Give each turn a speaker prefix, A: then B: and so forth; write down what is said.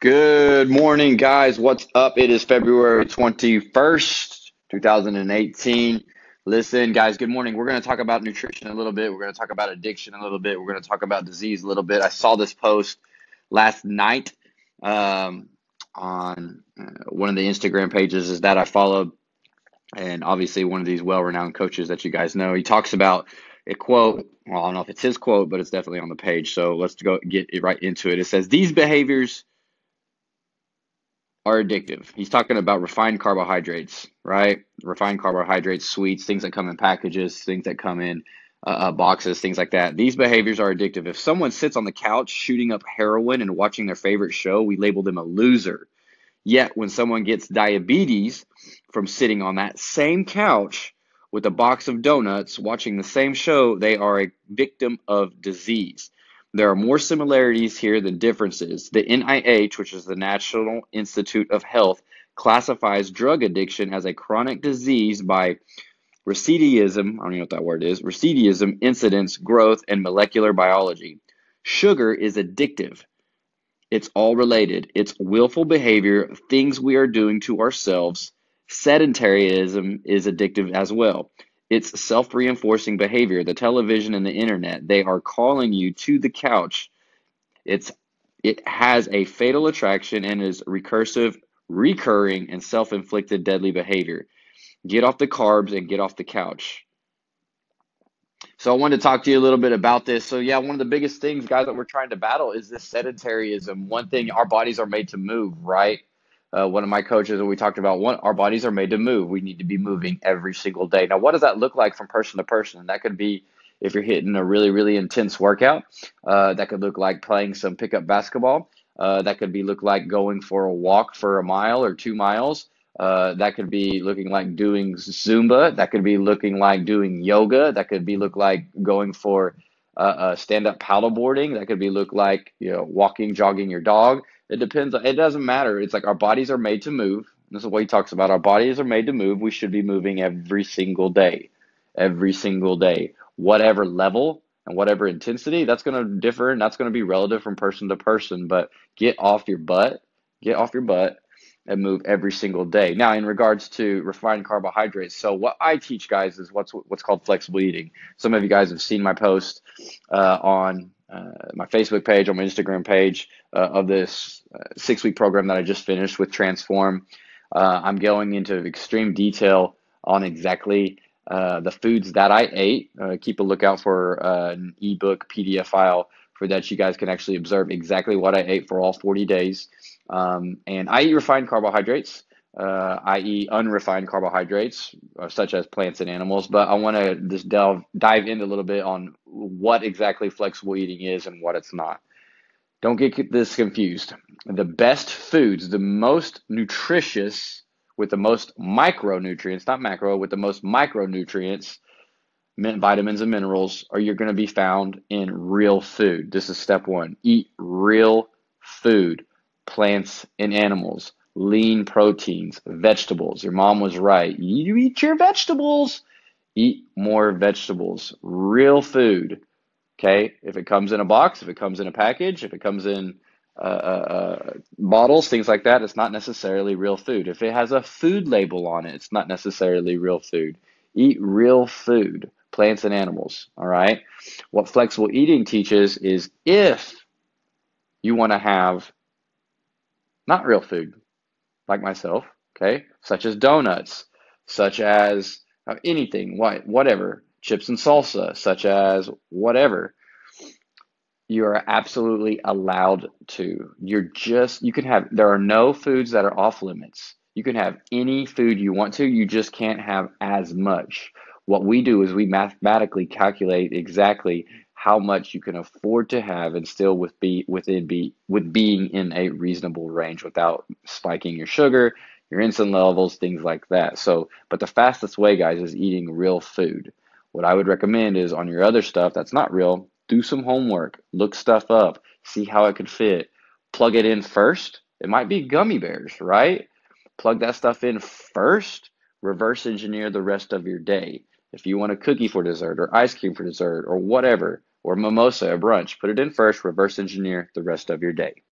A: Good morning, guys. What's up? It is February 21st, 2018. Listen, guys, good morning. We're going to talk about nutrition a little bit. We're going to talk about addiction a little bit. We're going to talk about disease a little bit. I saw this post last night um, on uh, one of the Instagram pages is that I followed, and obviously one of these well renowned coaches that you guys know. He talks about a quote. Well, I don't know if it's his quote, but it's definitely on the page. So let's go get right into it. It says, These behaviors are addictive. He's talking about refined carbohydrates, right? Refined carbohydrates, sweets, things that come in packages, things that come in uh, uh, boxes, things like that. These behaviors are addictive. If someone sits on the couch shooting up heroin and watching their favorite show, we label them a loser. Yet when someone gets diabetes from sitting on that same couch with a box of donuts watching the same show, they are a victim of disease. There are more similarities here than differences. The NIH, which is the National Institute of Health, classifies drug addiction as a chronic disease by recidivism, I don't know what that word is, recidivism, incidence, growth, and molecular biology. Sugar is addictive. It's all related. It's willful behavior, things we are doing to ourselves. Sedentarism is addictive as well. It's self reinforcing behavior. The television and the internet, they are calling you to the couch. It's it has a fatal attraction and is recursive, recurring, and self inflicted deadly behavior. Get off the carbs and get off the couch. So I wanted to talk to you a little bit about this. So yeah, one of the biggest things, guys, that we're trying to battle is this sedentarism. One thing, our bodies are made to move, right? Uh, one of my coaches and we talked about one our bodies are made to move. We need to be moving every single day. Now what does that look like from person to person? And that could be if you're hitting a really really intense workout. Uh, that could look like playing some pickup basketball. Uh, that could be look like going for a walk for a mile or two miles. Uh, that could be looking like doing zumba. That could be looking like doing yoga. That could be look like going for uh, uh, stand up paddleboarding. That could be look like you know walking jogging your dog it depends. It doesn't matter. It's like our bodies are made to move. This is what he talks about. Our bodies are made to move. We should be moving every single day, every single day, whatever level and whatever intensity. That's going to differ, and that's going to be relative from person to person. But get off your butt, get off your butt, and move every single day. Now, in regards to refined carbohydrates, so what I teach guys is what's what's called flexible eating. Some of you guys have seen my post uh, on my Facebook page, on my Instagram page uh, of this uh, six week program that I just finished with Transform. Uh, I'm going into extreme detail on exactly uh, the foods that I ate. keep a lookout for an ebook PDF file for that you guys can actually observe exactly what I ate for all 40 days. Um, and I eat refined carbohydrates. Uh, i.e., unrefined carbohydrates, uh, such as plants and animals. But I want to just delve dive in a little bit on what exactly flexible eating is and what it's not. Don't get this confused. The best foods, the most nutritious, with the most micronutrients, not macro, with the most micronutrients, vitamins and minerals, are you're going to be found in real food. This is step one. Eat real food, plants and animals lean proteins, vegetables. Your mom was right. You eat your vegetables. Eat more vegetables, real food. Okay, if it comes in a box, if it comes in a package, if it comes in uh, uh, uh, bottles, things like that, it's not necessarily real food. If it has a food label on it, it's not necessarily real food. Eat real food, plants and animals. All right. What flexible eating teaches is if you want to have not real food, like myself, okay, such as donuts, such as uh, anything, what, whatever, chips and salsa, such as whatever. You are absolutely allowed to. You're just, you can have, there are no foods that are off limits. You can have any food you want to, you just can't have as much. What we do is we mathematically calculate exactly how much you can afford to have and still with be within be with being in a reasonable range without spiking your sugar, your insulin levels, things like that. So, but the fastest way, guys, is eating real food. What I would recommend is on your other stuff that's not real, do some homework, look stuff up, see how it could fit, plug it in first. It might be gummy bears, right? Plug that stuff in first, reverse engineer the rest of your day. If you want a cookie for dessert or ice cream for dessert or whatever, or mimosa, a brunch. Put it in first, reverse engineer the rest of your day.